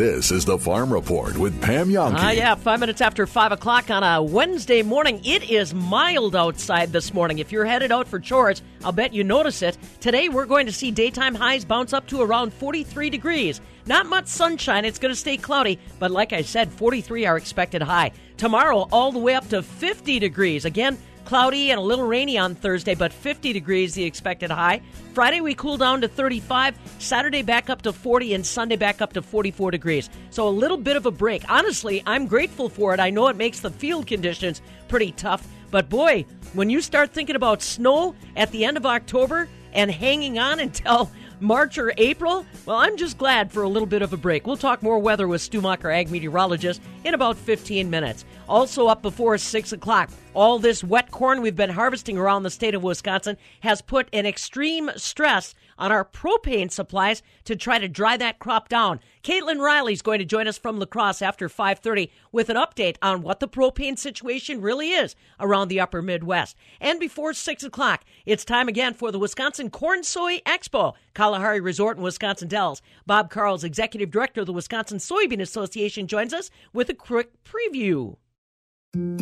This is the Farm Report with Pam Jahnke. Ah, uh, yeah, five minutes after five o'clock on a Wednesday morning. It is mild outside this morning. If you're headed out for chores, I'll bet you notice it. Today, we're going to see daytime highs bounce up to around 43 degrees. Not much sunshine. It's going to stay cloudy, but like I said, 43 are expected high. Tomorrow, all the way up to 50 degrees. Again, Cloudy and a little rainy on Thursday, but 50 degrees the expected high. Friday we cool down to 35. Saturday back up to 40, and Sunday back up to 44 degrees. So a little bit of a break. Honestly, I'm grateful for it. I know it makes the field conditions pretty tough, but boy, when you start thinking about snow at the end of October and hanging on until March or April? Well, I'm just glad for a little bit of a break. We'll talk more weather with Stu Muck, ag meteorologist, in about 15 minutes. Also up before 6 o'clock, all this wet corn we've been harvesting around the state of Wisconsin has put an extreme stress on our propane supplies to try to dry that crop down. Caitlin Riley is going to join us from Lacrosse after 5:30 with an update on what the propane situation really is around the upper Midwest. And before 6 o'clock, it's time again for the Wisconsin Corn Soy Expo, Kalahari Resort in Wisconsin Dells. Bob Karls, Executive Director of the Wisconsin Soybean Association, joins us with a quick preview.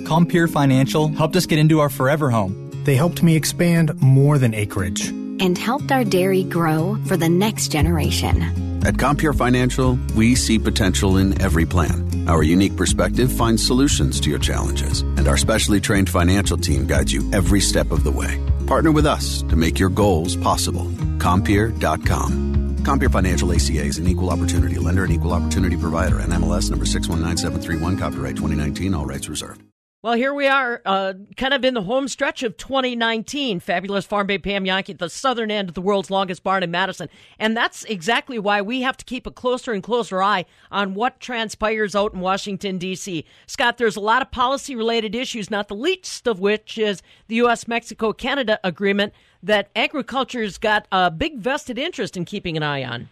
Compeer Financial helped us get into our forever home. They helped me expand more than acreage and helped our dairy grow for the next generation. At Compeer Financial, we see potential in every plan. Our unique perspective finds solutions to your challenges, and our specially trained financial team guides you every step of the way. Partner with us to make your goals possible. Compeer.com. Compeer Financial ACA is an equal opportunity lender and equal opportunity provider. NMLS number 619731, copyright 2019, all rights reserved. Well, here we are, uh, kind of in the home stretch of 2019. Fabulous Farm Babe Pam Jahnke at the southern end of the world's longest barn in Madison. And that's exactly why we have to keep a closer and closer eye on what transpires out in Washington, D.C. Scott, there's a lot of policy related issues, not the least of which is the U.S. Mexico Canada agreement that agriculture's got a big vested interest in keeping an eye on.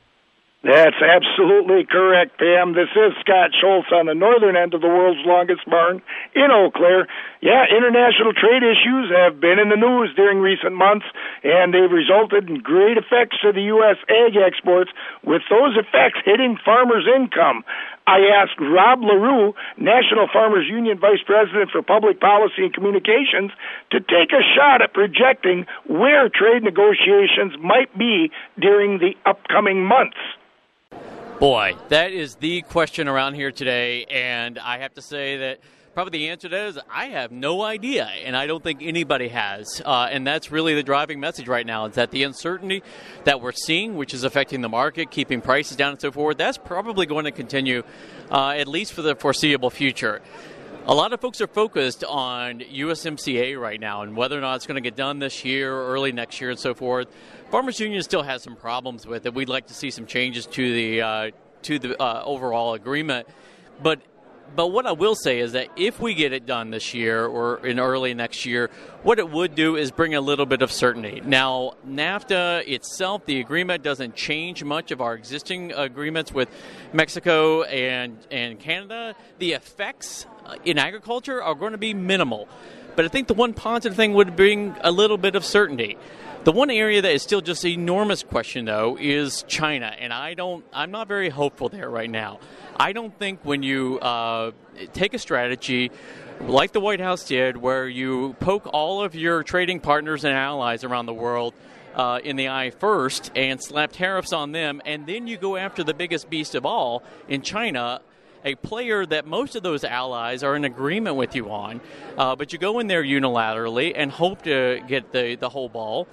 That's absolutely correct, Pam. This is Scott Schultz on the northern end of the world's longest barn in Eau Claire. Yeah, international trade issues have been in the news during recent months, and they've resulted in great effects to the U.S. ag exports, with those effects hitting farmers' income. I asked Rob Larew, National Farmers Union Vice President for Public Policy and Communications, to take a shot at projecting where trade negotiations might be during the upcoming months. Boy, that is the question around here today, and I have to say that probably the answer to that is I have no idea, and I don't think anybody has. Uh, and that's really the driving message right now is that the uncertainty that we're seeing, which is affecting the market, keeping prices down and so forth, that's probably going to continue uh, at least for the foreseeable future. A lot of folks are focused on USMCA right now and whether or not it's going to get done this year early next year and so forth. Farmers Union still has some problems with it. We'd like to see some changes to the uh, to the uh, overall agreement, but but what I will say is that if we get it done this year or in early next year, what it would do is bring a little bit of certainty. Now, NAFTA itself, the agreement doesn't change much of our existing agreements with Mexico and and Canada. The effects uh, in agriculture are going to be minimal. But I think the one positive thing would bring a little bit of certainty. The one area that is still just an enormous question, though, is China, and I don't. I'm not very hopeful there right now. I don't think when you uh, take a strategy like the White House did, where you poke all of your trading partners and allies around the world uh, in the eye first and slap tariffs on them, and then you go after the biggest beast of all in China a player that most of those allies are in agreement with you on, uh, but you go in there unilaterally and hope to get the, the whole ball.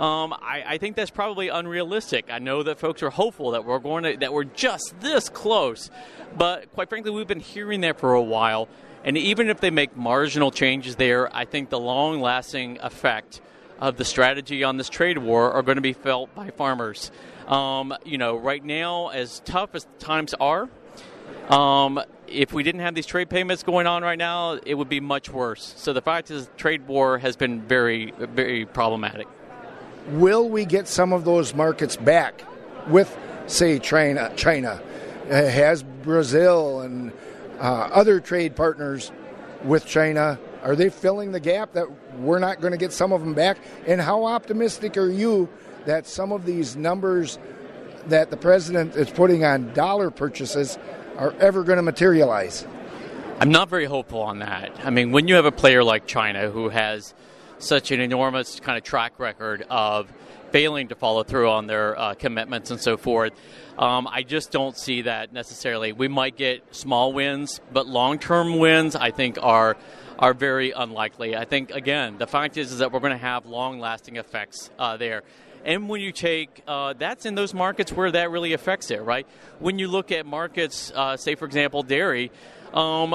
Um, I, I, think that's probably unrealistic. I know that folks are hopeful that we're going to that we're just this close, but quite frankly, we've been hearing that for a while. And even if they make marginal changes there, I think the long-lasting effect of the strategy on this trade war are going to be felt by farmers. Um, you know, right now, as tough as times are, um, if we didn't have these trade payments going on right now, it would be much worse. So the fact is, trade war has been very, very problematic. Will we get some of those markets back with, say, China? China uh, has Brazil and uh, other trade partners with China. Are they filling the gap that we're not going to get some of them back? And how optimistic are you that some of these numbers that the president is putting on dollar purchases are ever going to materialize? I'm not very hopeful on that. I mean, when you have a player like China who has such an enormous kind of track record of failing to follow through on their uh, commitments and so forth, um, I just don't see that necessarily. We might get small wins, but long term wins, I think, are are very unlikely. I think again, the fact is, is that we're going to have long lasting effects uh, there. And when you take uh, that's in those markets where that really affects it, right? When you look at markets, uh, say for example, dairy, um,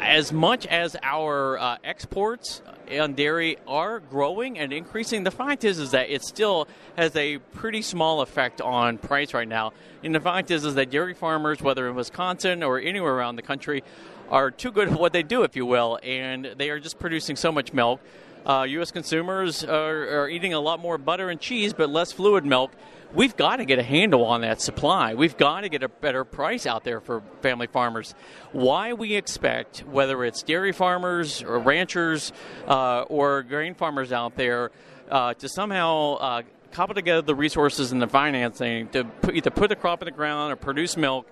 as much as our uh, exports on dairy are growing and increasing, the fact is is that it still has a pretty small effect on price right now. And the fact is is that dairy farmers, whether in Wisconsin or anywhere around the country, are too good at what they do, if you will, and they are just producing so much milk. Uh, U.S. consumers are, are eating a lot more butter and cheese, but less fluid milk we've got to get a handle on that supply. We've got to get a better price out there for family farmers. Why we expect, whether it's dairy farmers or ranchers uh, or grain farmers out there, uh, to somehow uh, cobble together the resources and the financing to put, either put the crop in the ground or produce milk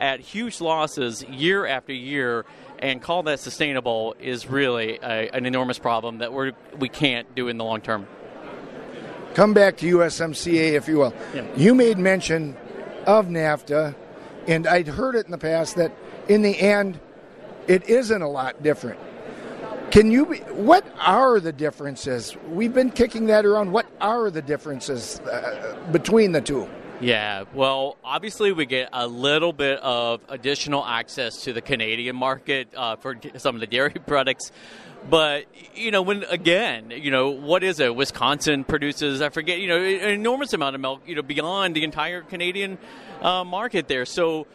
at huge losses year after year and call that sustainable is really a, an enormous problem that we're, we can't do in the long term come back to USMCA, if you will. Yeah. You made mention of NAFTA, and I'd heard it in the past that in the end, it isn't a lot different. Can you be, what are the differences? We've been kicking that around. What are the differences uh, between the two? Yeah, well, obviously, we get a little bit of additional access to the Canadian market uh, for some of the dairy products. But you know, when again, you know, what is it? Wisconsin produces, I forget, you know, an enormous amount of milk, you know, beyond the entire Canadian uh, market there. So,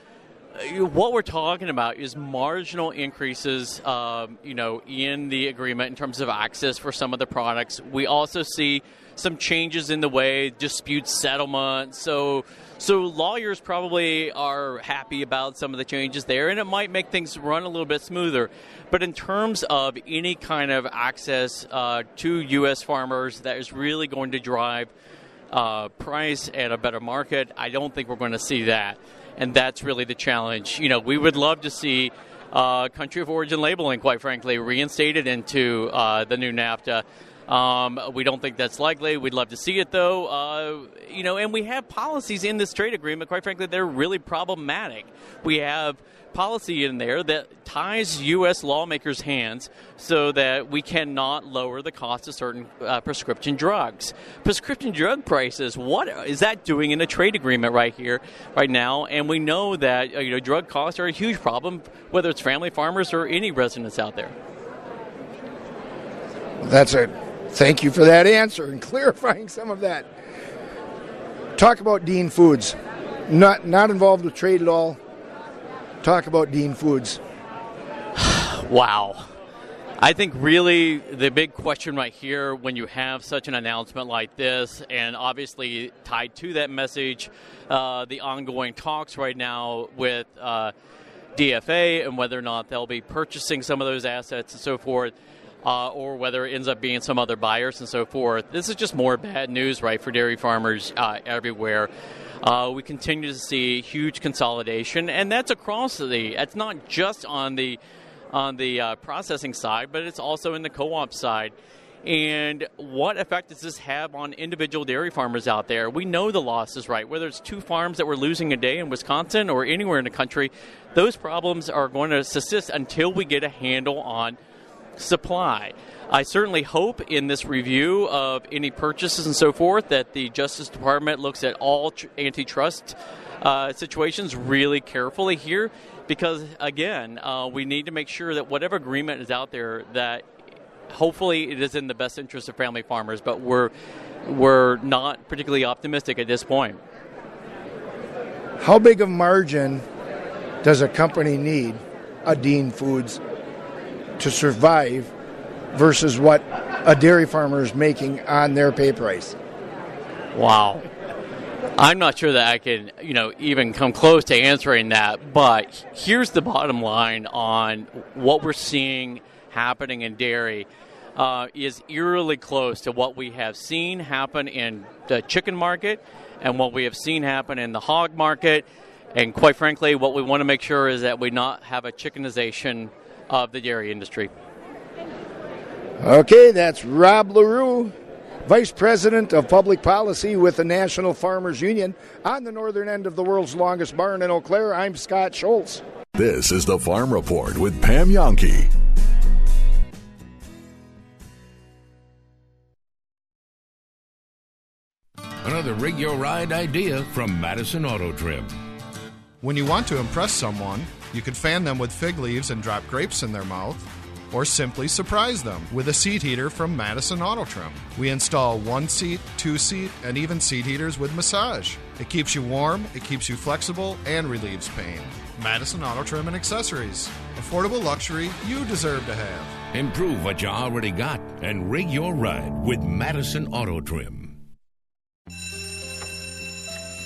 uh, what we're talking about is marginal increases, um, you know, in the agreement in terms of access for some of the products. We also see some changes in the way dispute settlement. So, so lawyers probably are happy about some of the changes there, and it might make things run a little bit smoother. But in terms of any kind of access uh, to U.S. farmers that is really going to drive uh, price and a better market, I don't think we're going to see that. And that's really the challenge. You know, we would love to see uh, country of origin labeling, quite frankly, reinstated into uh, the new NAFTA. Um, we don't think that's likely. We'd love to see it, though. Uh, you know, and we have policies in this trade agreement. Quite frankly, they're really problematic. We have policy in there that ties U.S. lawmakers' hands so that we cannot lower the cost of certain uh, prescription drugs. Prescription drug prices, what is that doing in a trade agreement right here, right now? And we know that uh, you know drug costs are a huge problem, whether it's family farmers or any residents out there. That's it. Thank you for that answer and clarifying some of that. Talk about Dean Foods. Not not involved with trade at all. Talk about Dean Foods. wow. I think really the big question right here when you have such an announcement like this, and obviously tied to that message, uh, the ongoing talks right now with uh, DFA and whether or not they'll be purchasing some of those assets and so forth uh, or whether it ends up being some other buyers and so forth. This is just more bad news, right, for dairy farmers uh, everywhere. Uh, we continue to see huge consolidation, and that's across the. It's not just on the on the uh, processing side, but it's also in the co-op side. And what effect does this have on individual dairy farmers out there? We know the losses, right? Whether it's two farms that we're losing a day in Wisconsin or anywhere in the country, those problems are going to persist until we get a handle on supply. I certainly hope in this review of any purchases and so forth that the Justice Department looks at all tr- antitrust uh, situations really carefully here because, again, uh, we need to make sure that whatever agreement is out there that hopefully it is in the best interest of family farmers, but we're, we're not particularly optimistic at this point. How big of margin does a company need, a Dean Foods, to survive versus what a dairy farmer is making on their pay price. Wow. I'm not sure that I can, you know, even come close to answering that, but here's the bottom line on what we're seeing happening in dairy. Uh, is eerily close to what we have seen happen in the chicken market and what we have seen happen in the hog market. And quite frankly, what we want to make sure is that we not have a chickenization of the dairy industry. Okay, that's Rob Larew, Vice President of Public Policy with the National Farmers Union on the northern end of the world's longest barn in Eau Claire. I'm Scott Schultz. This is the Farm Report with Pam Jahnke. Another rig your ride idea from Madison Auto Trim. When you want to impress someone, you could fan them with fig leaves and drop grapes in their mouth, or simply surprise them with a seat heater from Madison Auto Trim. We install one seat, two seat, and even seat heaters with massage. It keeps you warm, it keeps you flexible, and relieves pain. Madison Auto Trim and Accessories. Affordable luxury you deserve to have. Improve what you already got and rig your ride with Madison Auto Trim.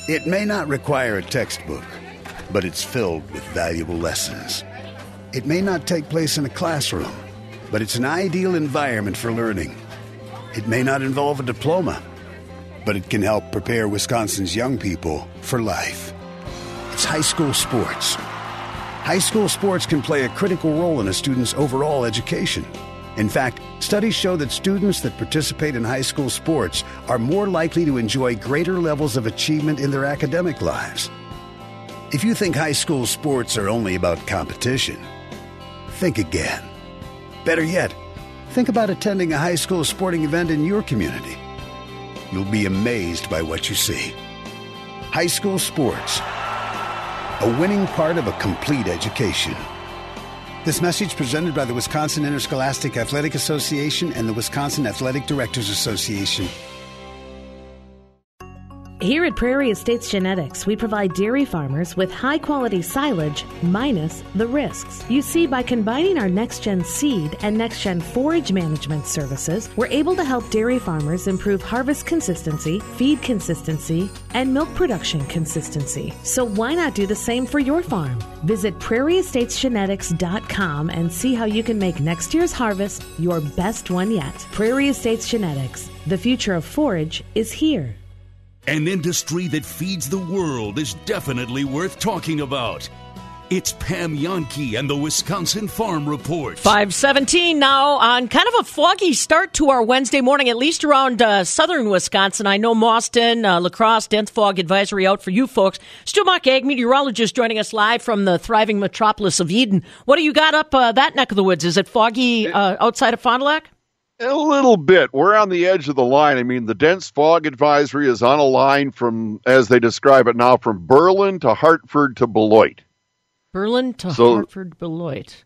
It may not require a textbook, but it's filled with valuable lessons. It may not take place in a classroom, but it's an ideal environment for learning. It may not involve a diploma, but it can help prepare Wisconsin's young people for life. It's high school sports. High school sports can play a critical role in a student's overall education. In fact, studies show that students that participate in high school sports are more likely to enjoy greater levels of achievement in their academic lives. If you think high school sports are only about competition, think again. Better yet, think about attending a high school sporting event in your community. You'll be amazed by what you see. High school sports, a winning part of a complete education. This message presented by the Wisconsin Interscholastic Athletic Association and the Wisconsin Athletic Directors Association. Here at Prairie Estates Genetics, we provide dairy farmers with high quality silage minus the risks. You see, by combining our next gen seed and next gen forage management services, we're able to help dairy farmers improve harvest consistency, feed consistency, and milk production consistency. So why not do the same for your farm? Visit prairieestatesgenetics.com and see how you can make next year's harvest your best one yet. Prairie Estates Genetics. The future of forage is here. An industry that feeds the world is definitely worth talking about. It's Pam Jahnke and the Wisconsin Farm Report. 517 now on kind of a foggy start to our Wednesday morning, at least around uh, southern Wisconsin. I know Mauston, uh, La Crosse, dense fog advisory out for you folks. Stu Muck, ag meteorologist, joining us live from the thriving metropolis of Eden. What do you got up uh, that neck of the woods? Is it foggy uh, outside of Fond du Lac? A little bit. We're on the edge of the line. I mean, the dense fog advisory is on a line from, as they describe it now, from Berlin to Hartford to Beloit. Berlin to so, Hartford, Beloit.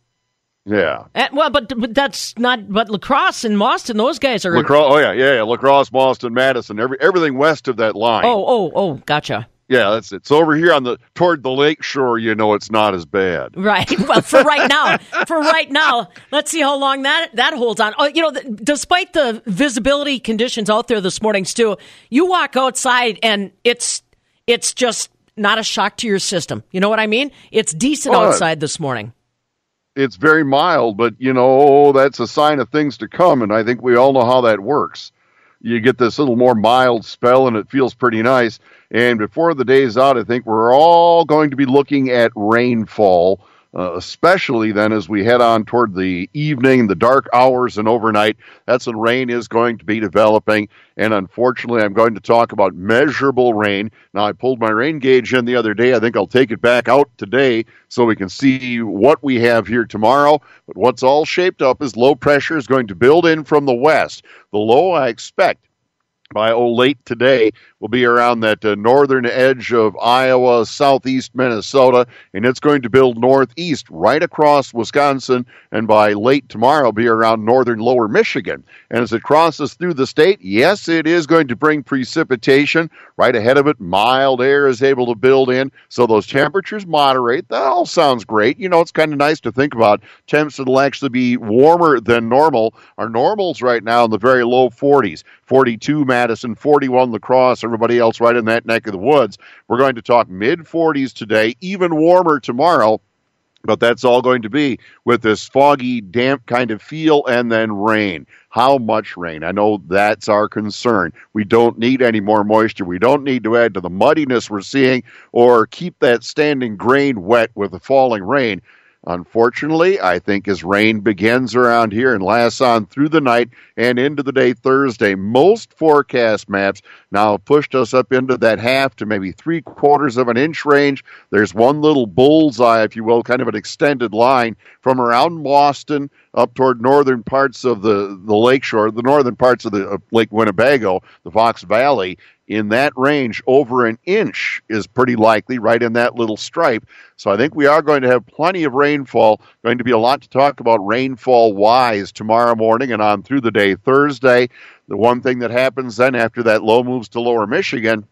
Yeah. And, well, but, but that's not. But La Crosse and Mauston, those guys are. La Crosse, oh yeah, yeah, yeah. La Crosse, Mauston, Madison, every everything west of that line. Oh, oh, oh, gotcha. Yeah, that's it. So over here on the toward the lake shore, you know it's not as bad. Right. Well, for right now, for right now, let's see how long that that holds on. Oh, you know, despite the visibility conditions out there this morning, Stu, you walk outside and it's it's just not a shock to your system. You know what I mean? It's decent oh, outside this morning. It's very mild, but you know that's a sign of things to come, and I think we all know how that works. You get this little more mild spell, and it feels pretty nice and before the day's out, I think we're all going to be looking at rainfall, uh, especially then as we head on toward the evening, the dark hours, and overnight. That's when rain is going to be developing. And unfortunately, I'm going to talk about measurable rain. Now, I pulled my rain gauge in the other day. I think I'll take it back out today so we can see what we have here tomorrow. But what's all shaped up is low pressure is going to build in from the west. The low I expect by oh late today will be around that uh, northern edge of Iowa, southeast Minnesota, and it's going to build northeast right across Wisconsin, and by late tomorrow be around northern lower Michigan. And as it crosses through the state, yes, it is going to bring precipitation. Right ahead of it, mild air is able to build in, so those temperatures moderate. That all sounds great. You know, it's kind of nice to think about temps that'll actually be warmer than normal. Our normals right now in the very low 40s, 42 Madison, 41 Lacrosse, everybody else right in that neck of the woods. We're going to talk mid 40s today, even warmer tomorrow. But that's all going to be with this foggy, damp kind of feel and then rain. How much rain? I know that's our concern. We don't need any more moisture. We don't need to add to the muddiness we're seeing or keep that standing grain wet with the falling rain. Unfortunately, I think as rain begins around here and lasts on through the night and into the day Thursday, most forecast maps now have pushed us up into that half to maybe three quarters of an inch range. There's one little bullseye, if you will, kind of an extended line from around Mauston up toward northern parts of the, the lakeshore, the northern parts of the uh, Lake Winnebago, the Fox Valley, in that range, over an inch is pretty likely right in that little stripe. So I think we are going to have plenty of rainfall. Going to be a lot to talk about rainfall wise tomorrow morning and on through the day Thursday. The one thing that happens then after that low moves to lower Michigan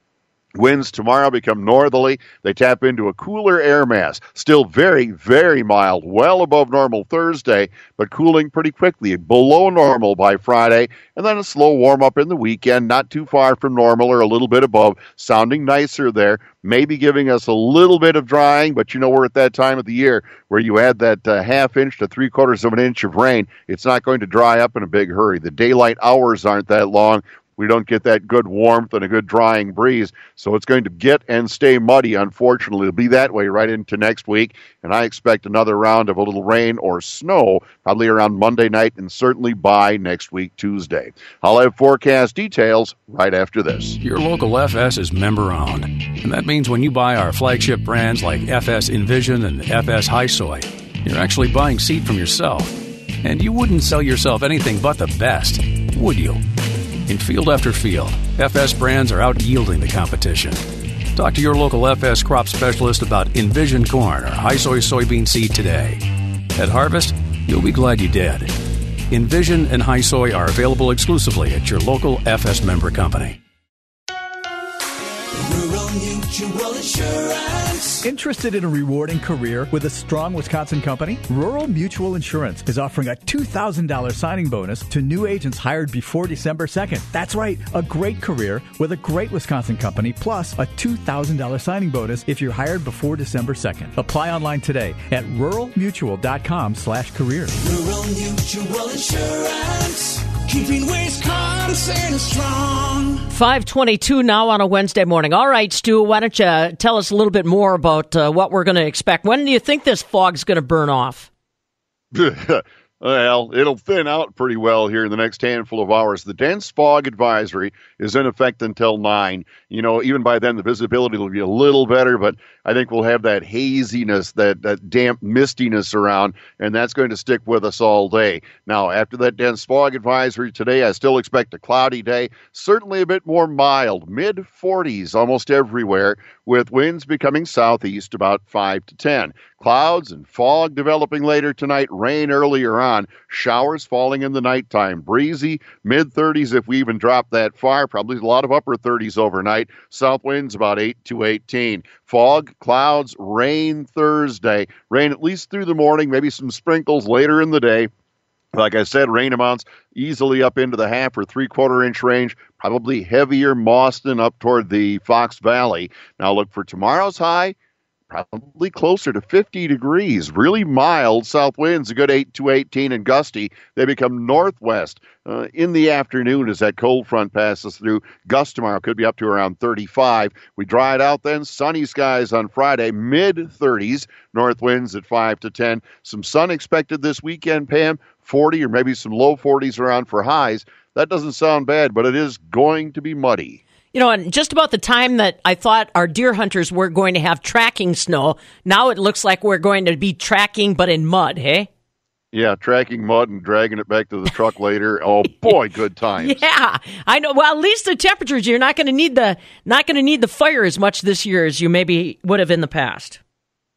Winds tomorrow become northerly. They tap into a cooler air mass. Still very, very mild, well above normal Thursday, but cooling pretty quickly, below normal by Friday. And then a slow warm up in the weekend, not too far from normal or a little bit above, sounding nicer there. Maybe giving us a little bit of drying, but you know we're at that time of the year where you add that uh, half inch to three quarters of an inch of rain. It's not going to dry up in a big hurry. The daylight hours aren't that long we don't get that good warmth and a good drying breeze. So it's going to get and stay muddy, unfortunately. It'll be that way right into next week. And I expect another round of a little rain or snow probably around Monday night and certainly by next week, Tuesday. I'll have forecast details right after this. Your local FS is member owned. And that means when you buy our flagship brands like FS Envision and FS High Soy, you're actually buying seed from yourself. And you wouldn't sell yourself anything but the best, would you? In field after field, FS brands are out yielding the competition. Talk to your local FS crop specialist about Envision corn or high soy soybean seed today. At Harvest, you'll be glad you did. Envision and High Soy are available exclusively at your local FS member company. Rural Mutual Insurance. Interested in a rewarding career with a strong Wisconsin company? Rural Mutual Insurance is offering a $2,000 signing bonus to new agents hired before December 2nd. That's right, a great career with a great Wisconsin company plus a $2,000 signing bonus if you're hired before December 2nd. Apply online today at ruralmutual.com slash careers. Rural Mutual Insurance. Keeping Wisconsin strong. 522 now on a Wednesday morning. All right, Stu, why don't you tell us a little bit more about uh, what we're going to expect? When do you think this fog's going to burn off? Well, it'll thin out pretty well here in the next handful of hours. The dense fog advisory is in effect until 9. You know, even by then, the visibility will be a little better, but I think we'll have that haziness, that, that damp mistiness around, and that's going to stick with us all day. Now, after that dense fog advisory today, I still expect a cloudy day, certainly a bit more mild, mid 40s almost everywhere, with winds becoming southeast about 5 to 10. Clouds and fog developing later tonight, rain earlier on, showers falling in the nighttime, breezy, mid 30s if we even drop that far, probably a lot of upper 30s overnight. South winds about 8 to 18. Fog, clouds, rain Thursday, rain at least through the morning, maybe some sprinkles later in the day. Like I said, rain amounts easily up into the half or three quarter inch range, probably heavier Mauston up toward the Fox Valley. Now look for tomorrow's high probably closer to 50 degrees. Really mild south winds, a good 8 to 18 and gusty. They become northwest uh, in the afternoon as that cold front passes through. Gust tomorrow could be up to around 35. We dry it out then. Sunny skies on Friday, mid 30s. North winds at 5 to 10. Some sun expected this weekend, Pam. 40 or maybe some low 40s around for highs. That doesn't sound bad, but it is going to be muddy. You know, and just about the time that I thought our deer hunters were going to have tracking snow, now it looks like we're going to be tracking, but in mud, hey? Yeah, tracking mud and dragging it back to the truck later. Oh boy, good times. Yeah, I know. Well, at least the temperatures you're not going to need the not going to need the fire as much this year as you maybe would have in the past.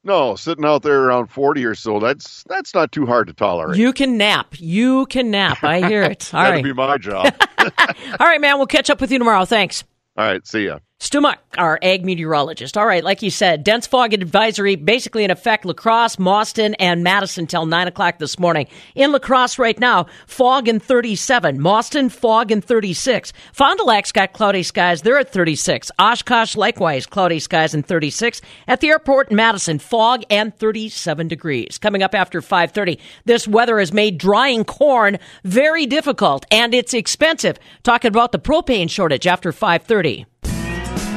No, sitting out there around forty or so, that's that's not too hard to tolerate. You can nap. You can nap. I hear it. All That'd right. be my job. All right, man. We'll catch up with you tomorrow. Thanks. All right, see ya. Stu Muck, our ag meteorologist. All right, like you said, dense fog advisory basically in effect Lacrosse, Mauston, and Madison till 9 o'clock this morning. In Lacrosse right now, fog in 37. Mauston, fog in 36. Fond du Lac's got cloudy skies. They're at 36. Oshkosh, likewise, cloudy skies in 36. At the airport in Madison, fog and 37 degrees. Coming up after 5.30, this weather has made drying corn very difficult, and it's expensive. Talking about the propane shortage after 5.30.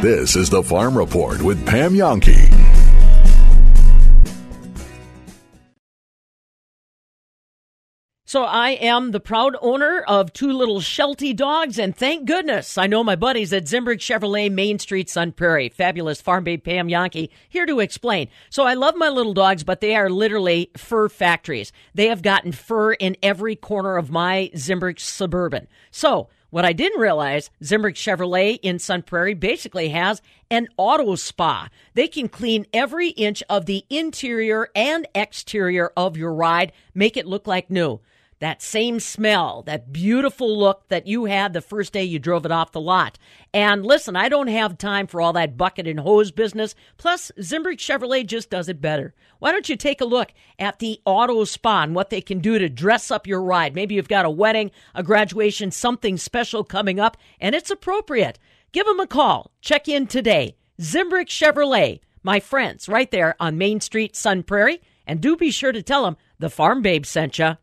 This is the Farm Report with Pam Jahnke. So I am the proud owner of two little Sheltie dogs, and thank goodness I know my buddies at Zimbrick Chevrolet Main Street, Sun Prairie. Fabulous farm babe Pam Jahnke here to explain. So I love my little dogs, but they are literally fur factories. They have gotten fur in every corner of my Zimbrick Suburban. So what I didn't realize, Zimbrick Chevrolet in Sun Prairie basically has an auto spa. They can clean every inch of the interior and exterior of your ride, make it look like new. That same smell, that beautiful look that you had the first day you drove it off the lot. And listen, I don't have time for all that bucket and hose business. Plus, Zimbrick Chevrolet just does it better. Why don't you take a look at the auto spa and what they can do to dress up your ride? Maybe you've got a wedding, a graduation, something special coming up, and it's appropriate. Give them a call. Check in today. Zimbrick Chevrolet, my friends, right there on Main Street, Sun Prairie. And do be sure to tell them the Farm Babe sent you.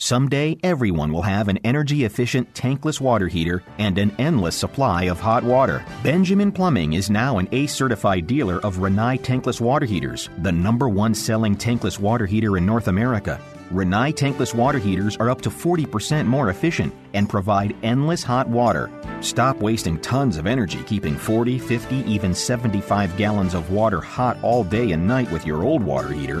Someday, everyone will have an energy efficient tankless water heater and an endless supply of hot water. Benjamin Plumbing is now an ACE certified dealer of Rinnai tankless water heaters, the number one selling tankless water heater in North America. Rinnai tankless water heaters are up to 40% more efficient and provide endless hot water. Stop wasting tons of energy keeping 40, 50, even 75 gallons of water hot all day and night with your old water heater.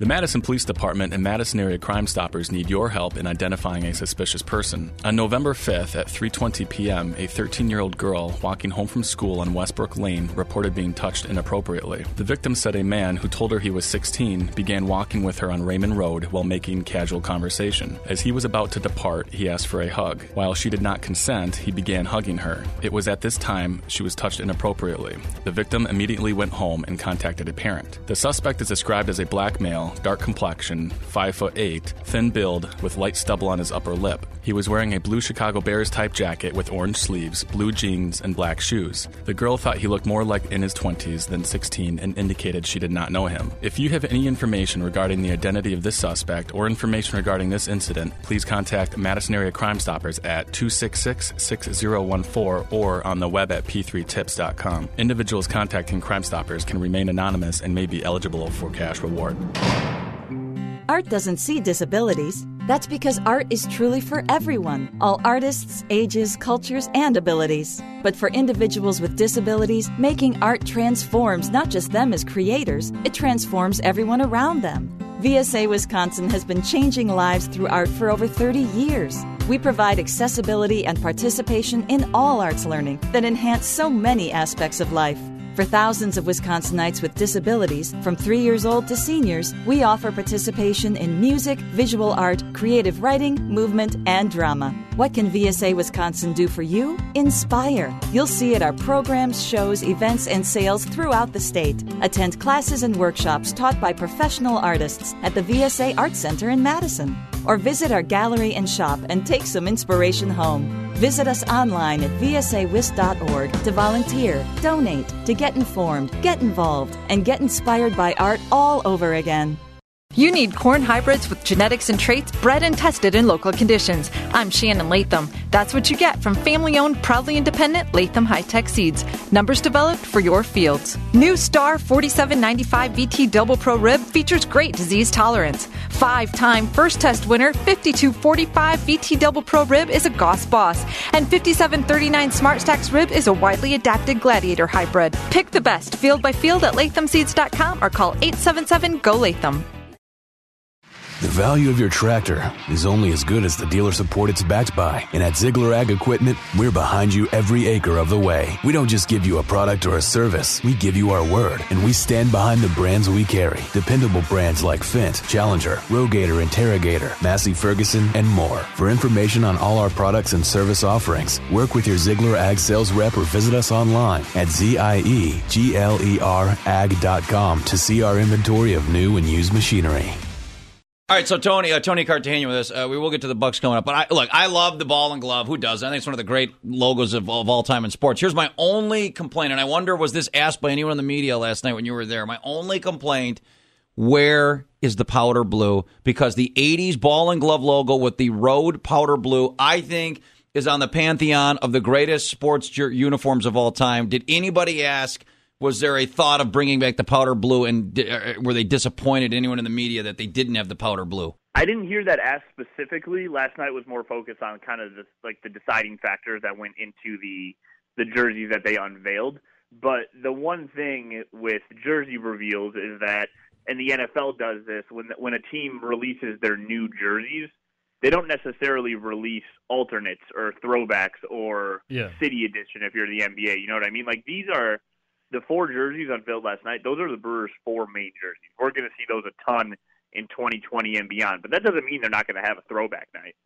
The Madison Police Department and Madison area Crime Stoppers need your help in identifying a suspicious person. On November 5th at 3:20 p.m., a 13-year-old girl walking home from school on Westbrook Lane reported being touched inappropriately. The victim said a man who told her he was 16 began walking with her on Raymond Road while making casual conversation. As he was about to depart, he asked for a hug. While she did not consent, he began hugging her. It was at this time she was touched inappropriately. The victim immediately went home and contacted a parent. The suspect is described as a black male dark complexion, 5 foot 8, thin build, with light stubble on his upper lip. He was wearing a blue Chicago Bears type jacket with orange sleeves, blue jeans, and black shoes. The girl thought he looked more like in his 20s than 16 and indicated she did not know him. If you have any information regarding the identity of this suspect or information regarding this incident, please contact Madison Area Crime Stoppers at 266 6014 or on the web at p3tips.com. Individuals contacting Crime Stoppers can remain anonymous and may be eligible for cash reward. Art doesn't see disabilities. That's because art is truly for everyone, all artists, ages, cultures, and abilities. But for individuals with disabilities, making art transforms not just them as creators, it transforms everyone around them. VSA Wisconsin has been changing lives through art for over 30 years. We provide accessibility and participation in all arts learning that enhance so many aspects of life. For thousands of Wisconsinites with disabilities, from three years old to seniors, we offer participation in music, visual art, creative writing, movement, and drama. What can VSA Wisconsin do for you? Inspire. You'll see at our programs, shows, events, and sales throughout the state. Attend classes and workshops taught by professional artists at the VSA Art Center in Madison. Or visit our gallery and shop and take some inspiration home. Visit us online at vsawist.org to volunteer, donate, to get informed, get involved, and get inspired by art all over again. You need corn hybrids with genetics and traits bred and tested in local conditions. I'm Shannon Latham. That's what you get from family owned, proudly independent Latham High Tech Seeds. Numbers developed for your fields. New Star 4795 VT Double Pro Rib features great disease tolerance. Five time first test winner 5245 VT Double Pro Rib is a Goss Boss. And 5739 SmartStax Rib is a widely adapted gladiator hybrid. Pick the best field by field at lathamseeds.com or call 877 GO Latham. The value of your tractor is only as good as the dealer support it's backed by. And at Ziegler Ag Equipment, we're behind you every acre of the way. We don't just give you a product or a service, we give you our word. And we stand behind the brands we carry. Dependable brands like Fendt, Challenger, Rogator, Interrogator, Massey Ferguson, and more. For information on all our products and service offerings, work with your Ziegler Ag sales rep or visit us online at E Z-I-E-G-L-E-R ag.com to see our inventory of new and used machinery. All right, so Tony, uh, Tony Cartagena with us. Uh, we will get to the Bucks coming up, but I, look, I love the ball and glove. Who doesn't? I think it's one of the great logos of, of all time in sports. Here's my only complaint, and I wonder was this asked by anyone in the media last night when you were there? My only complaint: where is the powder blue? Because the '80s ball and glove logo with the road powder blue, I think, is on the pantheon of the greatest sports uniforms of all time. Did anybody ask? Was there a thought of bringing back the powder blue, and di- uh, were they disappointed? Anyone in the media that they didn't have the powder blue? I didn't hear that asked specifically. Last night was more focused on kind of the, like the deciding factors that went into the the jerseys that they unveiled. But the one thing with jersey reveals is that, and the NFL does this when when a team releases their new jerseys, they don't necessarily release alternates or throwbacks or Yeah. city edition if you're the NBA. You know what I mean? Like these are the four jerseys unveiled last night. Those are the Brewers' four main jerseys. We're going to see those a ton in 2020 and beyond. But that doesn't mean they're not going to have a throwback night.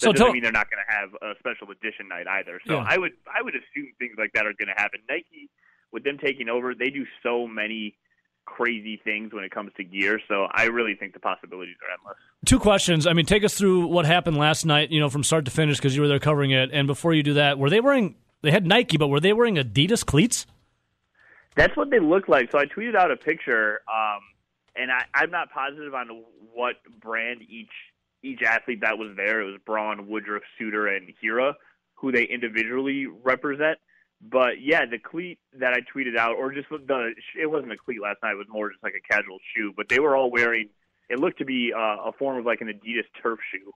That So doesn't mean they're not going to have a special edition night either. So Yeah. I would I would assume things like that are going to happen. Nike, with them taking over, they do so many crazy things when it comes to gear. So I really think the possibilities are endless. Two questions. I mean, take us through what happened last night, you know, from start to finish because you were there covering it. And before you do that, were they wearing, they had Nike, but were they wearing Adidas cleats? That's what they look like. So I tweeted out a picture, um, and I, I'm not positive on what brand each each athlete that was there. It was Braun, Woodruff, Suter, and Hader, who they individually represent. But yeah, the cleat that I tweeted out, or just the it wasn't a cleat last night. It was more just like a casual shoe. But they were all wearing. It looked to be uh, a form of like an Adidas turf shoe.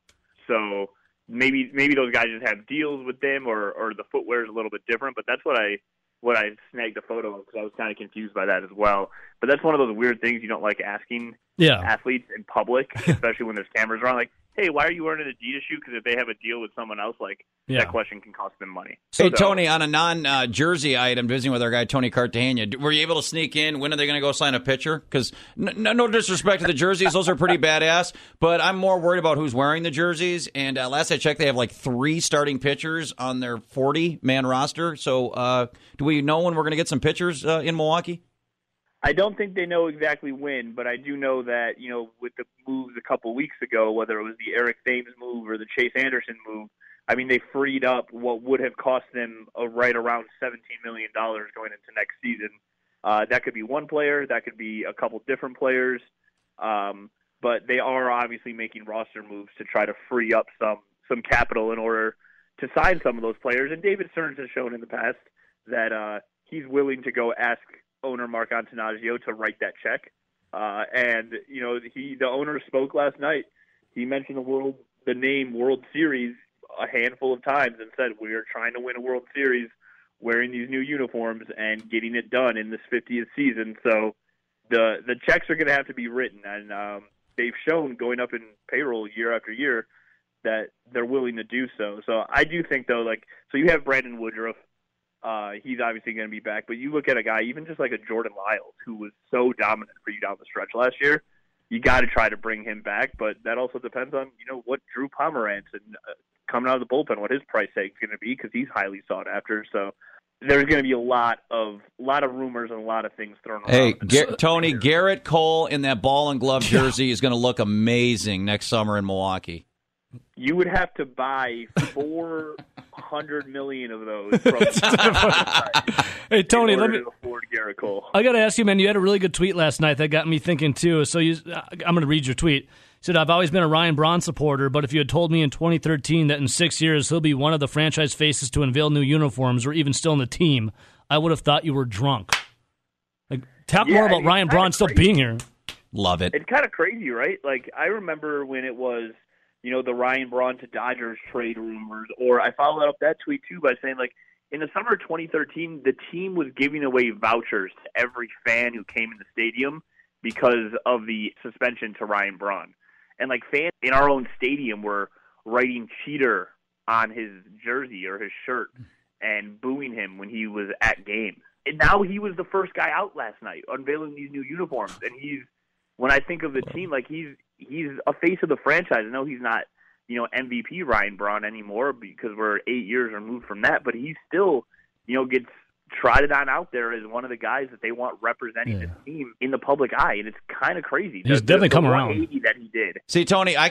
So maybe maybe those guys just have deals with them, or or the footwear is a little bit different. But that's what I what I snagged a photo of because I was kind of confused by that as well. But that's one of those weird things you don't like asking Yeah. athletes in public, especially when there's cameras around. Like, hey, why are you wearing an Adidas shoe? Because if they have a deal with someone else, like Yeah. that question can cost them money. Hey, Tony, on a non uh, jersey item, visiting with our guy Tony Cartagena, were you able to sneak in? When are they going to go sign a pitcher? Because no, no, no disrespect to the jerseys, those are pretty badass. But I'm more worried about who's wearing the jerseys. And uh, last I checked, they have like three starting pitchers on their 40 man roster. So uh, do we know when we're going to get some pitchers uh, in Milwaukee? I don't think they know exactly when, but I do know that you know with the moves a couple weeks ago, whether it was the Eric Thames move or the Chase Anderson move, I mean they freed up what would have cost them a right around seventeen million dollars going into next season. Uh, that could be one player, that could be a couple different players, um, but they are obviously making roster moves to try to free up some some capital in order to sign some of those players. And David Stearns has shown in the past that uh, he's willing to go ask owner Mark Attanasio to write that check. Uh, and you know, he the owner spoke last night. He mentioned the world, the name World Series a handful of times, and said we are trying to win a World Series wearing these new uniforms and getting it done in this 50th season. So the the checks are going to have to be written, and um, they've shown going up in payroll year after year that they're willing to do so. So I do think though, like so you have Brandon Woodruff. Uh, he's obviously going to be back, but you look at a guy, even just like a Jordan Lyles, who was so dominant for you down the stretch last year. You got to try to bring him back, but that also depends on you know what Drew Pomeranz and uh, coming out of the bullpen, what his price tag is going to be because he's highly sought after. So there's going to be a lot of lot of rumors and a lot of things thrown around. Hey, Gar- Tony, Gerrit Cole in that ball and glove jersey is going to look amazing next summer in Milwaukee. You would have to buy four hundred million of those. From Hey Tony, let me. to afford Gerrit Cole. I got to ask you, man. You had a really good tweet last night that got me thinking too. So you, uh, I'm going to read your tweet. You said I've always been a Ryan Braun supporter, but if you had told me in 2013 that in six years he'll be one of the franchise faces to unveil new uniforms or even still in the team, I would have thought you were drunk. Like, talk Yeah, more about it's Ryan Braun still being here. Love it. It's kind of crazy, right? Like I remember when it was, you know, the Ryan Braun to Dodgers trade rumors, or I followed up that tweet too by saying like in the summer of 2013, the team was giving away vouchers to every fan who came in the stadium because of the suspension to Ryan Braun, and like fans in our own stadium were writing cheater on his jersey or his shirt and booing him when he was at games. And now he was the first guy out last night unveiling these new uniforms, and he's when I think of the team, like he's he's a face of the franchise. I know he's not, you know, MVP Ryan Braun anymore because we're eight years removed from that, but he still, you know, gets trotted on out there as one of the guys that they want representing the team in the public eye, and it's kind of crazy. He's The- definitely the, come the around. that he did. See, Tony, I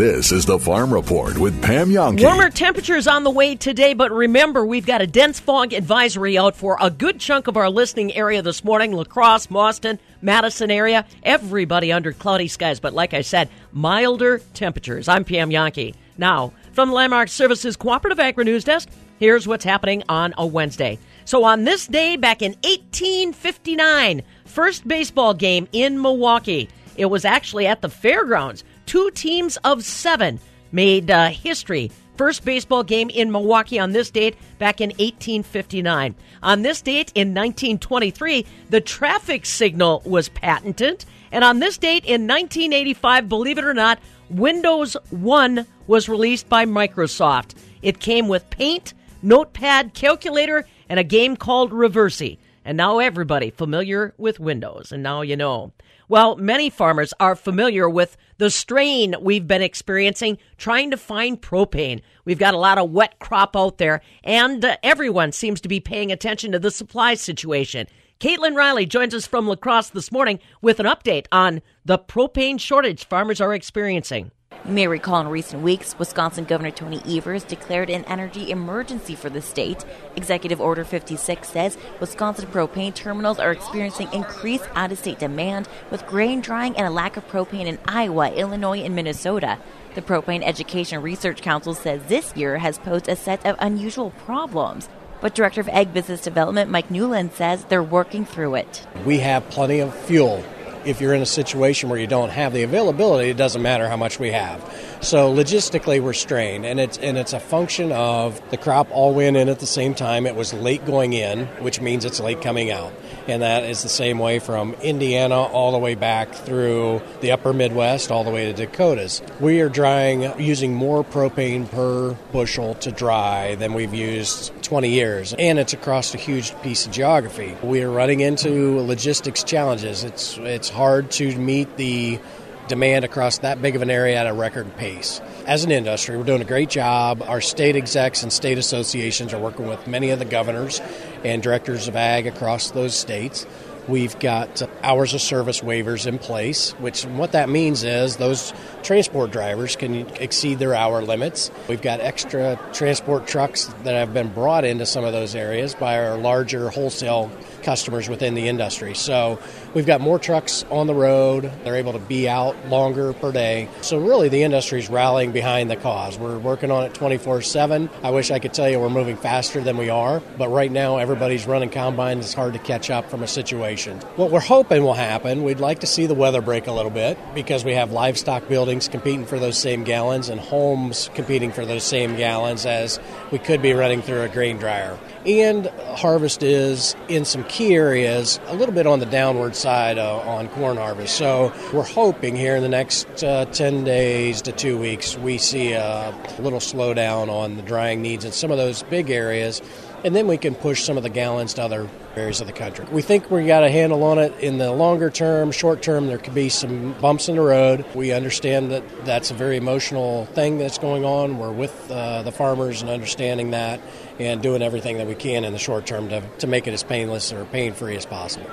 This is the Farm Report with Pam Jahnke. Warmer temperatures on the way today, but remember, we've got a dense fog advisory out for a good chunk of our listening area this morning Lacrosse, Mauston, Madison area, everybody under cloudy skies. But like I said, milder temperatures. I'm Pam Jahnke. Now, from the Landmark Services Cooperative Agri News Desk, here's what's happening on a Wednesday. So, on this day back in 1859, first baseball game in Milwaukee. It was actually at the fairgrounds. Two teams of seven made uh, history. First baseball game in Milwaukee on this date back in 1859. On this date in 1923, the traffic signal was patented. And on this date in 1985, believe it or not, Windows 1 was released by Microsoft. It came with Paint, Notepad, calculator, and a game called Reversi. And now everybody familiar with Windows, and now you know. Well, many farmers are familiar with the strain we've been experiencing trying to find propane. We've got a lot of wet crop out there, and uh, everyone seems to be paying attention to the supply situation. Caitlin Riley joins us from Lacrosse this morning with an update on the propane shortage farmers are experiencing. You may recall in recent weeks, Wisconsin Governor Tony Evers declared an energy emergency for the state. Executive Order 56 says Wisconsin propane terminals are experiencing increased out of state demand with grain drying and a lack of propane in Iowa, Illinois, and Minnesota. The Propane Education Research Council says this year has posed a set of unusual problems. But Director of Ag Business Development Mike Newland says they're working through it. We have plenty of fuel. If you're in a situation where you don't have the availability, it doesn't matter how much we have. So logistically, we're strained, and it's and it's a function of the crop all went in at the same time. It was late going in, which means it's late coming out, and that is the same way from Indiana all the way back through the Upper Midwest, all the way to Dakotas. We are drying using more propane per bushel to dry than we've used 20 years, and it's across a huge piece of geography. We are running into logistics challenges. It's it's hard to meet the demand across that big of an area at a record pace. As an industry, we're doing a great job. Our state execs and state associations are working with many of the governors and directors of ag across those states. We've got hours of service waivers in place, which what that means is those transport drivers can exceed their hour limits. We've got extra transport trucks that have been brought into some of those areas by our larger wholesale customers within the industry. So we've got more trucks on the road. They're able to be out longer per day. So really the industry is rallying behind the cause. We're working on it 24/7. I wish I could tell you we're moving faster than we are, but right now everybody's running combines. It's hard to catch up from a situation. What we're hoping will happen, we'd like to see the weather break a little bit because we have livestock buildings competing for those same gallons and homes competing for those same gallons as we could be running through a grain dryer. And harvest is in some key areas a little bit on the downward side uh, on corn harvest. So we're hoping here in the next uh, 10 days to two weeks we see a little slowdown on the drying needs in some of those big areas. And then we can push some of the gallons to other areas of the country. We think we got a handle on it in the longer term. Short term, there could be some bumps in the road. We understand that that's a very emotional thing that's going on. We're with uh, the farmers and understanding that and doing everything that we can in the short term to, to make it as painless or pain free as possible.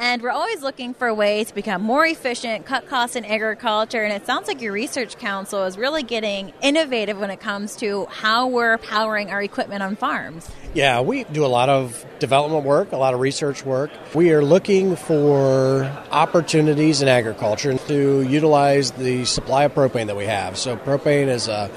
And we're always looking for ways to become more efficient, cut costs in agriculture. And it sounds like your research council is really getting innovative when it comes to how we're powering our equipment on farms. Yeah, we do a lot of development work, a lot of research work. We are looking for opportunities in agriculture to utilize the supply of propane that we have. So, propane is a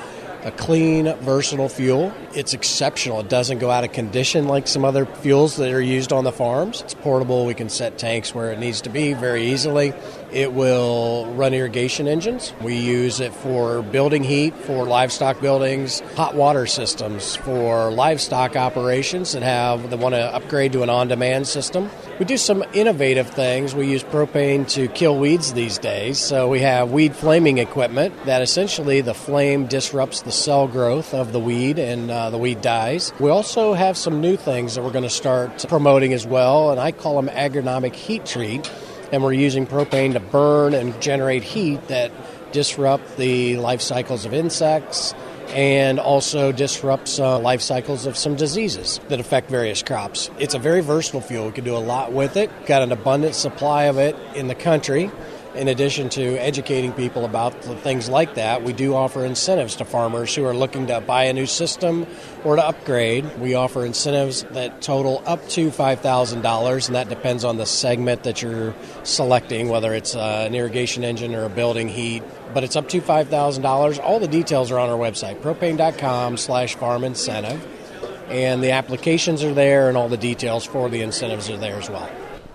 a clean, versatile fuel. It's exceptional. It doesn't go out of condition like some other fuels that are used on the farms. It's portable. We can set tanks where it needs to be very easily. It will run irrigation engines. We use it for building heat for livestock buildings, hot water systems for livestock operations that have that want to upgrade to an on-demand system. We do some innovative things. We use propane to kill weeds these days. So we have weed flaming equipment that essentially the flame disrupts the cell growth of the weed and uh, the weed dies. We also have some new things that we're going to start promoting as well, and I call them agronomic heat treat and we're using propane to burn and generate heat that disrupt the life cycles of insects and also disrupts uh, life cycles of some diseases that affect various crops. It's a very versatile fuel. We can do a lot with it. Got an abundant supply of it in the country. In addition to educating people about things like that, we do offer incentives to farmers who are looking to buy a new system or to upgrade. We offer incentives that total up to $5,000, and that depends on the segment that you're selecting, whether it's an irrigation engine or a building heat. But it's up to $5,000. All the details are on our website, propane.com slash farm incentive. And the applications are there, and all the details for the incentives are there as well.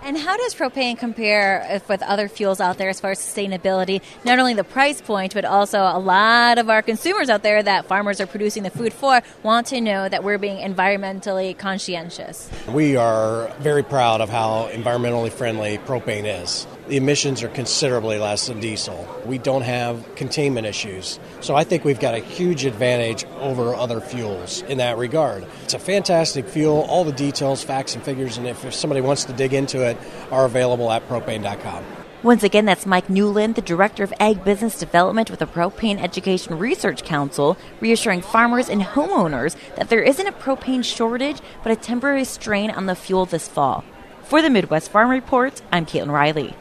And how does propane compare if, with other fuels out there as far as sustainability? Not only the price point, but also a lot of our consumers out there that farmers are producing the food for want to know that we're being environmentally conscientious. We are very proud of how environmentally friendly propane is. The emissions are considerably less than diesel. We don't have containment issues. So I think we've got a huge advantage over other fuels in that regard. It's a fantastic fuel. All the details, facts, and figures, and if, somebody wants to dig into it, are available at propane.com. Once again, that's Mike Newland, the Director of Ag Business Development with the Propane Education Research Council, reassuring farmers and homeowners that there isn't a propane shortage, but a temporary strain on the fuel this fall. For the Midwest Farm Report, I'm Caitlin Riley.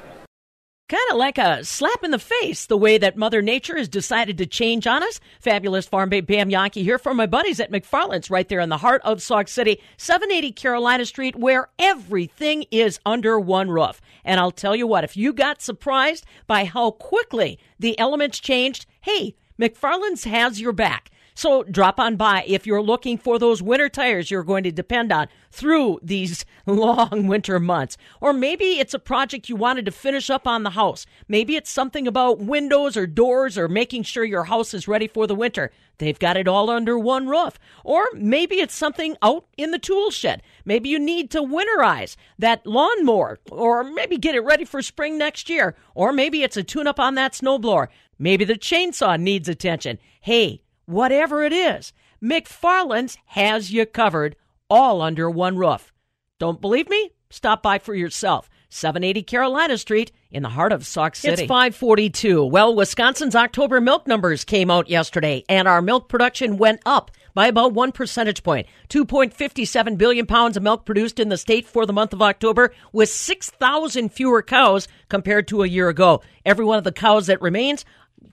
Kind of like a slap in the face, the way that Mother Nature has decided to change on us. Fabulous Farm Babe Pam Jahnke here from my buddies at McFarland's, right there in the heart of Sauk City, 780 Carolina Street, where everything is under one roof. And I'll tell you what, if you got surprised by how quickly the elements changed, hey, McFarland's has your back. So drop on by if you're looking for those winter tires you're going to depend on through these long winter months. Or maybe it's a project you wanted to finish up on the house. Maybe it's something about windows or doors or making sure your house is ready for the winter. They've got it all under one roof. Or maybe it's something out in the tool shed. Maybe you need to winterize that lawnmower or maybe get it ready for spring next year. Or maybe it's a tune up on that snowblower. Maybe the chainsaw needs attention. Hey, whatever it is, McFarland's has you covered all under one roof. Don't believe me? Stop by for yourself. 780 Carolina Street in the heart of Sauk City. It's 542. Well, Wisconsin's October milk numbers came out yesterday, and our milk production went up by about one percentage point. 2.57 billion pounds of milk produced in the state for the month of October, with 6,000 fewer cows compared to a year ago. Every one of the cows that remains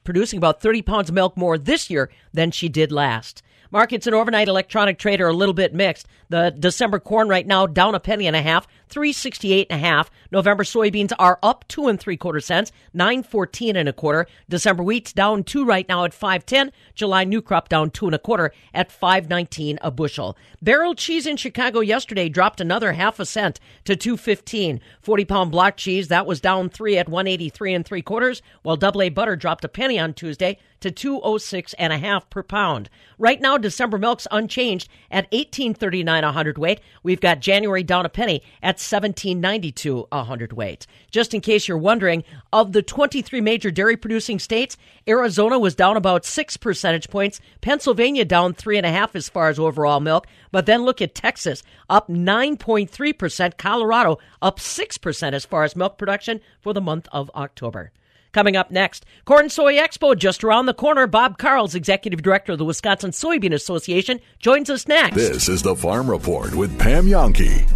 producing about 30 pounds of milk more this year than she did last. Markets and overnight electronic trade are a little bit mixed. The December corn right now down a penny and a half, three sixty eight and a half. November soybeans are up two and three quarter cents, nine fourteen and a quarter. December wheat's down two right now at five ten. July new crop down two and a quarter at five nineteen a bushel. Barrel cheese in Chicago yesterday dropped another half a cent to two fifteen. Forty pound block cheese that was down three at one eighty three and three quarters, while double A butter dropped a penny on Tuesday to 206 and a half per pound. Right now December milk's unchanged at 1839 a hundredweight. We've got January down a penny at 1792 a hundredweight. Just in case you're wondering, of the 23 major dairy producing states, Arizona was down about 6 percentage points, Pennsylvania down 3.5 as far as overall milk, but then look at Texas, up 9.3%, Colorado up 6% as far as milk production for the month of October. Coming up next, Corn Soy Expo just around the corner. Bob Karls, Executive Director of the Wisconsin Soybean Association, joins us next. This is the Farm Report with Pam Jahnke.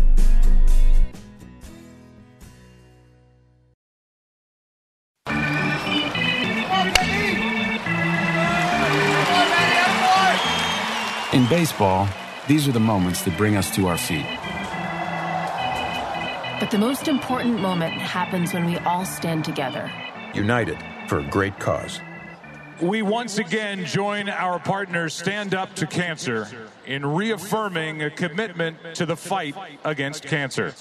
In baseball, these are the moments that bring us to our feet. But the most important moment happens when we all stand together United for a great cause. We once again join our partners Stand Up to Cancer in reaffirming a commitment to the fight against cancer.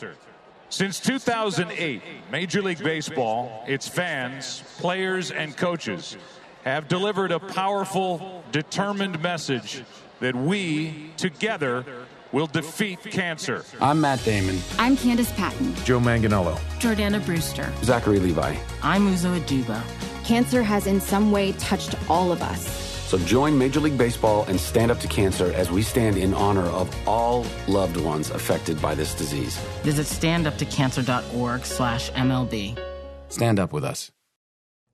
Since 2008, Major League Baseball, its fans, players, and coaches have delivered a powerful, determined message that we, together, will defeat cancer. I'm Matt Damon. I'm Candice Patton. Joe Manganiello. Jordana Brewster. Zachary Levi. I'm Uzo Aduba. Cancer has in some way touched all of us. So join Major League Baseball and stand up to cancer as we stand in honor of all loved ones affected by this disease. Visit standuptocancer.org slash MLB. Stand up with us.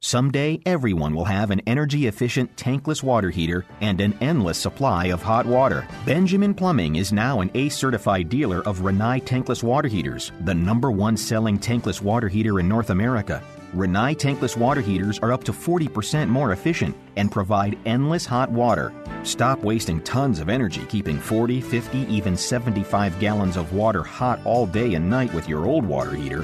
Someday, everyone will have an energy efficient tankless water heater and an endless supply of hot water. Benjamin Plumbing is now an ACE certified dealer of Rinnai tankless water heaters, the number one selling tankless water heater in North America. Rinnai tankless water heaters are up to 40% more efficient and provide endless hot water. Stop wasting tons of energy keeping 40, 50, even 75 gallons of water hot all day and night with your old water heater.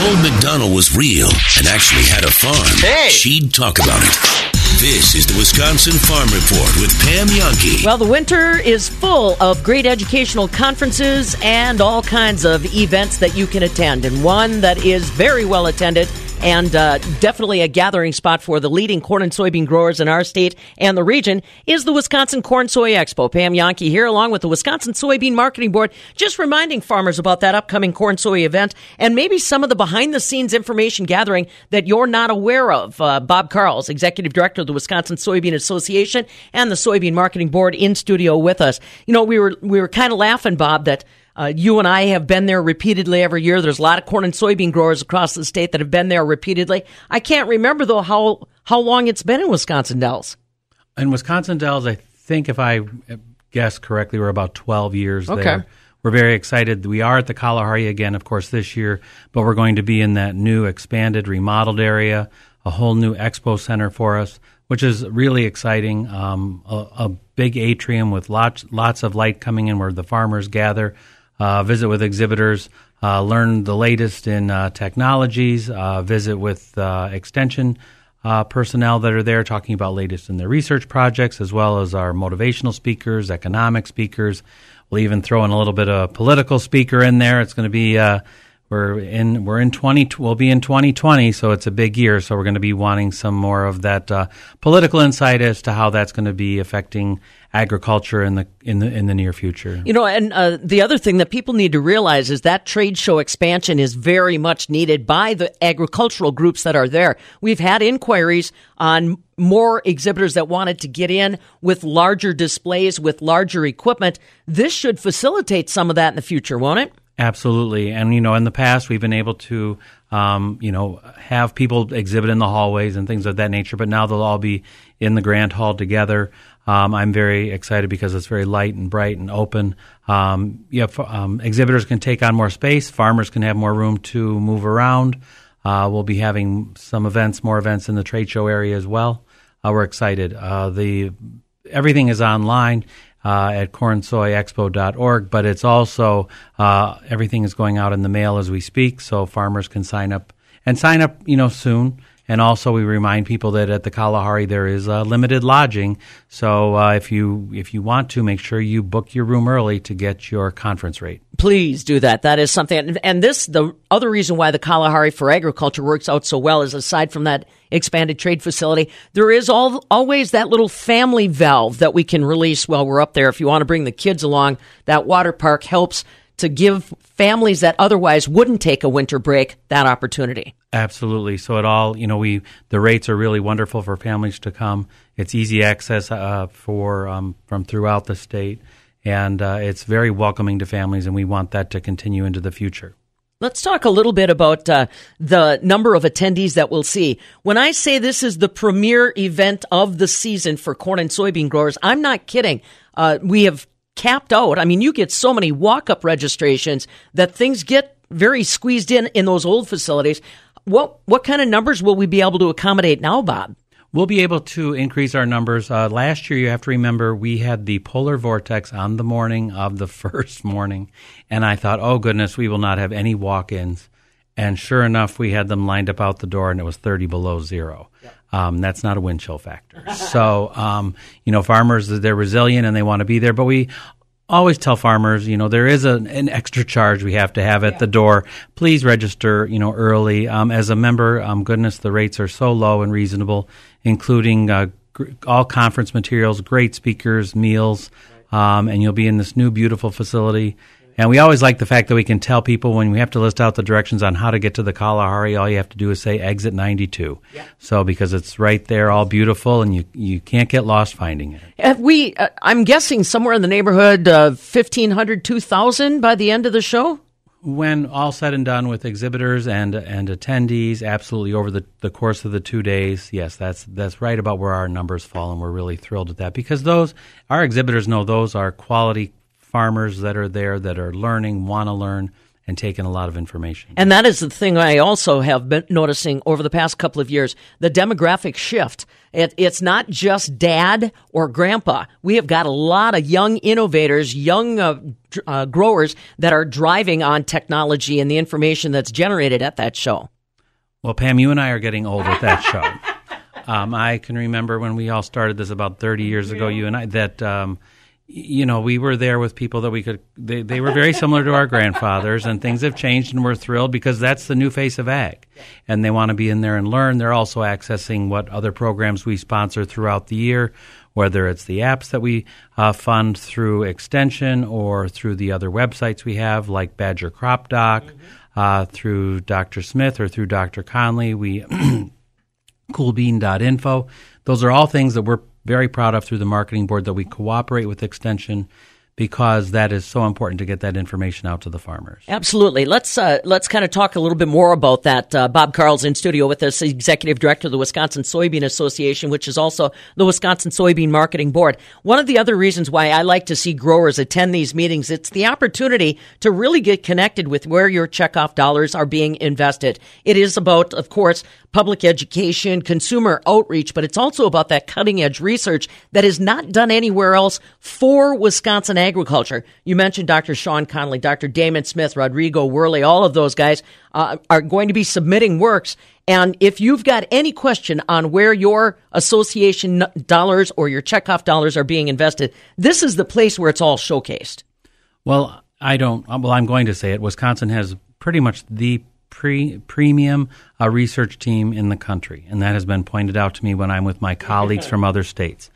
If Old McDonald was real and actually had a farm, she'd talk about it. This is the Wisconsin Farm Report with Pam Jahnke. Well, the winter is full of great educational conferences and all kinds of events that you can attend. And one that is very well attended and uh, definitely a gathering spot for the leading corn and soybean growers in our state and the region is the Wisconsin Corn Soy Expo. Pam Jahnke here, along with the Wisconsin Soybean Marketing Board, just reminding farmers about that upcoming corn soy event and maybe some of the behind the scenes information gathering that you're not aware of. Uh, Bob Karls, Executive Director of the Wisconsin Soybean Association and the Soybean Marketing Board, in studio with us. You know, we were we were kind of laughing, Bob, that uh, you and I have been there repeatedly every year. There's a lot of corn and soybean growers across the state that have been there repeatedly. I can't remember though how how long it's been in Wisconsin Dells. In Wisconsin Dells, I think if I guess correctly, we're about 12 years Okay. there. We're very excited. We are at the Kalahari again, of course, this year, but we're going to be in that new expanded, remodeled area, a whole new expo center for us, which is really exciting. Um, a, a big atrium with lots lots of light coming in where the farmers gather, uh, visit with exhibitors, uh, learn the latest in uh, technologies, uh, visit with uh, extension uh, personnel that are there talking about latest in their research projects, as well as our motivational speakers, economic speakers. We'll even throw in a little bit of a political speaker in there. It's going to be we're in we're in twenty we'll be in twenty twenty, so it's a big year. So we're going to be wanting some more of that uh, political insight as to how that's going to be affecting agriculture in the in the in the near future. You know, and uh, the other thing that people need to realize is that trade show expansion is very much needed by the agricultural groups that are there. We've had inquiries on more exhibitors that wanted to get in with larger displays, with larger equipment. This should facilitate some of that in the future, won't it? Absolutely, and you know, in the past we've been able to, um, you know, have people exhibit in the hallways and things of that nature. But now they'll all be in the grand hall together. Um, I'm very excited because it's very light and bright and open. Um, um, exhibitors can take on more space. Farmers can have more room to move around. Uh, we'll be having some events, more events in the trade show area as well. Uh, we're excited. Uh, the everything is online uh, at cornsoyexpo.org, but it's also uh, everything is going out in the mail as we speak, so farmers can sign up and sign up, you know, soon. And also, we remind people that at the Kalahari there is uh, limited lodging. So uh, if you if you want to, make sure you book your room early to get your conference rate. Please do that. That is something. and- this, the other reason why the Kalahari for Agriculture works out so well is aside from that expanded trade facility, there is all, always that little family valve that we can release while we're up there. If you want to bring the kids along, that water park helps to give families that otherwise wouldn't take a winter break that opportunity. Absolutely. So it all, you know, we the rates are really wonderful for families to come. It's easy access uh, for um, from throughout the state, and uh, it's very welcoming to families, and we want that to continue into the future. Let's talk a little bit about uh, the number of attendees that we'll see. When I say this is the premier event of the season for corn and soybean growers, I'm not kidding. Uh, we have capped out. I mean, you get so many walk up registrations that things get very squeezed in in those old facilities. What what kind of numbers will we be able to accommodate now, Bob? We'll be able to increase our numbers. Uh, last year, you have to remember, we had the polar vortex on the morning of the first morning, and I thought, oh goodness, we will not have any walk-ins. And sure enough, we had them lined up out the door, and it was 30 below zero. Yep. Um, that's not a wind chill factor. so, um, you know, farmers, they're resilient and they want to be there, but we always tell farmers, you know, there is a, an extra charge we have to have at yeah. the door. Please register, you know, early. Um, as a member, um, goodness, the rates are so low and reasonable, including uh, gr- all conference materials, great speakers, meals, um, and you'll be in this new beautiful facility. And we always like the fact that we can tell people when we have to list out the directions on how to get to the Kalahari, all you have to do is say exit 92. Yeah. So because it's right there, all beautiful, and you, you can't get lost finding it. We, uh, I'm guessing somewhere in the neighborhood of 1,500, 2,000 by the end of the show? When all said and done with exhibitors and and attendees, absolutely over the, the course of the two days, yes, that's that's right about where our numbers fall, and we're really thrilled with that because those our exhibitors know those are quality farmers that are there that are learning, want to learn, and taking a lot of information. And that is the thing I also have been noticing over the past couple of years the demographic shift. It, it's not just dad or grandpa. We have got a lot of young innovators, young uh, uh, growers that are driving on technology and the information that's generated at that show. Well, Pam, you and I are getting old at that show. Um, I can remember when we all started this about 30 years ago, you and I, that. Um, you know, we were there with people that we could, they, they were very similar to our grandfathers, and things have changed, and we're thrilled because that's the new face of ag. And they want to be in there and learn. They're also accessing what other programs we sponsor throughout the year, whether it's the apps that we uh, fund through Extension or through the other websites we have, like Badger Crop Doc, mm-hmm. uh, through Dr. Smith or through Dr. Conley. We, coolbean.info. Those are all things that we're very proud of through the marketing board that we cooperate with Extension because that is so important to get that information out to the farmers. Absolutely. Let's uh, let's kind of talk a little bit more about that. Uh, Bob Karl's in studio with us, executive director of the Wisconsin Soybean Association, which is also the Wisconsin Soybean Marketing Board. One of the other reasons why I like to see growers attend these meetings, it's the opportunity to really get connected with where your checkoff dollars are being invested. It is about, of course, public education, consumer outreach, but it's also about that cutting edge research that is not done anywhere else for Wisconsin agriculture. You mentioned Dr. Shawn Conley, Dr. Damon Smith, Rodrigo Werle, all of those guys uh, are going to be submitting works. And if you've got any question on where your association dollars or your checkoff dollars are being invested, this is the place where it's all showcased. Well, I don't, well, I'm going to say it. Wisconsin has pretty much the pre, premium uh, research team in the country, and that has been pointed out to me when I'm with my colleagues from other states.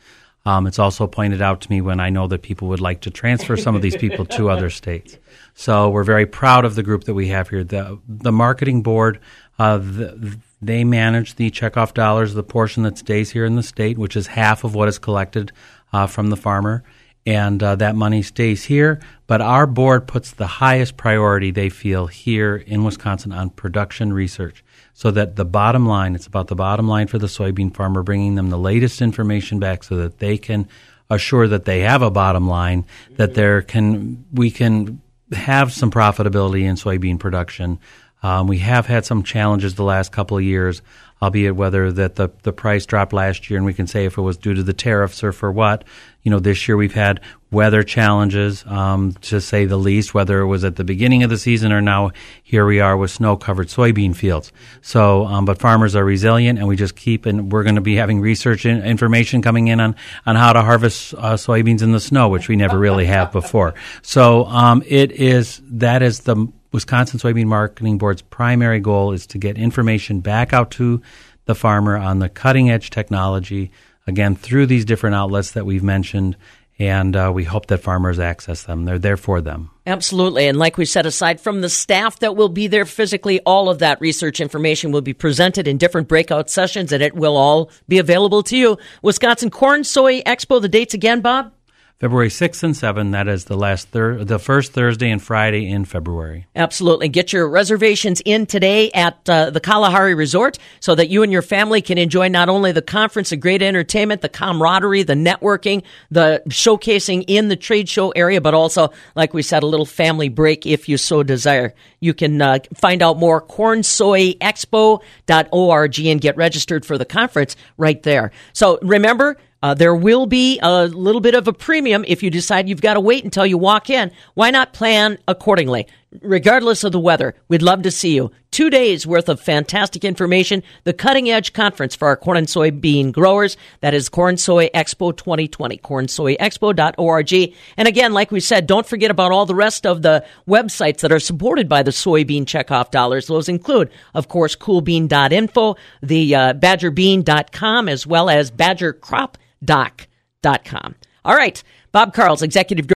Um, it's also pointed out to me when I know that people would like to transfer some of these people to other states. So we're very proud of the group that we have here. The the marketing board, uh, the, they manage the checkoff dollars, the portion that stays here in the state, which is half of what is collected uh, from the farmer and uh, that money stays here. But our board puts the highest priority they feel here in Wisconsin on production research so that the bottom line, it's about the bottom line for the soybean farmer, bringing them the latest information back so that they can assure that they have a bottom line, that there can, we can have some profitability in soybean production. Um, we have had some challenges the last couple of years albeit whether that the, the price dropped last year and we can say if it was due to the tariffs or for what. You know, this year we've had weather challenges, um, to say the least, whether it was at the beginning of the season or now here we are with snow covered soybean fields. So, um, but farmers are resilient and we just keep, and we're going to be having research and information coming in on, on how to harvest uh, soybeans in the snow, which we never really have before. So, um, it is, that is the Wisconsin Soybean Marketing Board's primary goal is to get information back out to the farmer on the cutting edge technology, again, through these different outlets that we've mentioned. And uh, we hope that farmers access them. They're there for them. Absolutely. And like we said, aside from the staff that will be there physically, all of that research information will be presented in different breakout sessions and it will all be available to you. Wisconsin Corn Soy Expo, the dates again, Bob? February 6th and 7th. That is the last thir- the first Thursday and Friday in February. Absolutely. Get your reservations in today at uh, the Kalahari Resort so that you and your family can enjoy not only the conference, the great entertainment, the camaraderie, the networking, the showcasing in the trade show area, but also, like we said, a little family break if you so desire. You can uh, find out more cornsoyexpo.org and get registered for the conference right there. So remember, uh, there will be a little bit of a premium if you decide you've got to wait until you walk in. Why not plan accordingly? Regardless of the weather, we'd love to see you. Two days worth of fantastic information. The cutting edge conference for our corn and soybean growers. That is Corn Soy Expo 2020. Cornsoyexpo.org. And again, like we said, don't forget about all the rest of the websites that are supported by the soybean checkoff dollars. Those include, of course, coolbean.info, the uh, badgerbean.com, as well as badgercrop.com. All right. Bob Karls, Executive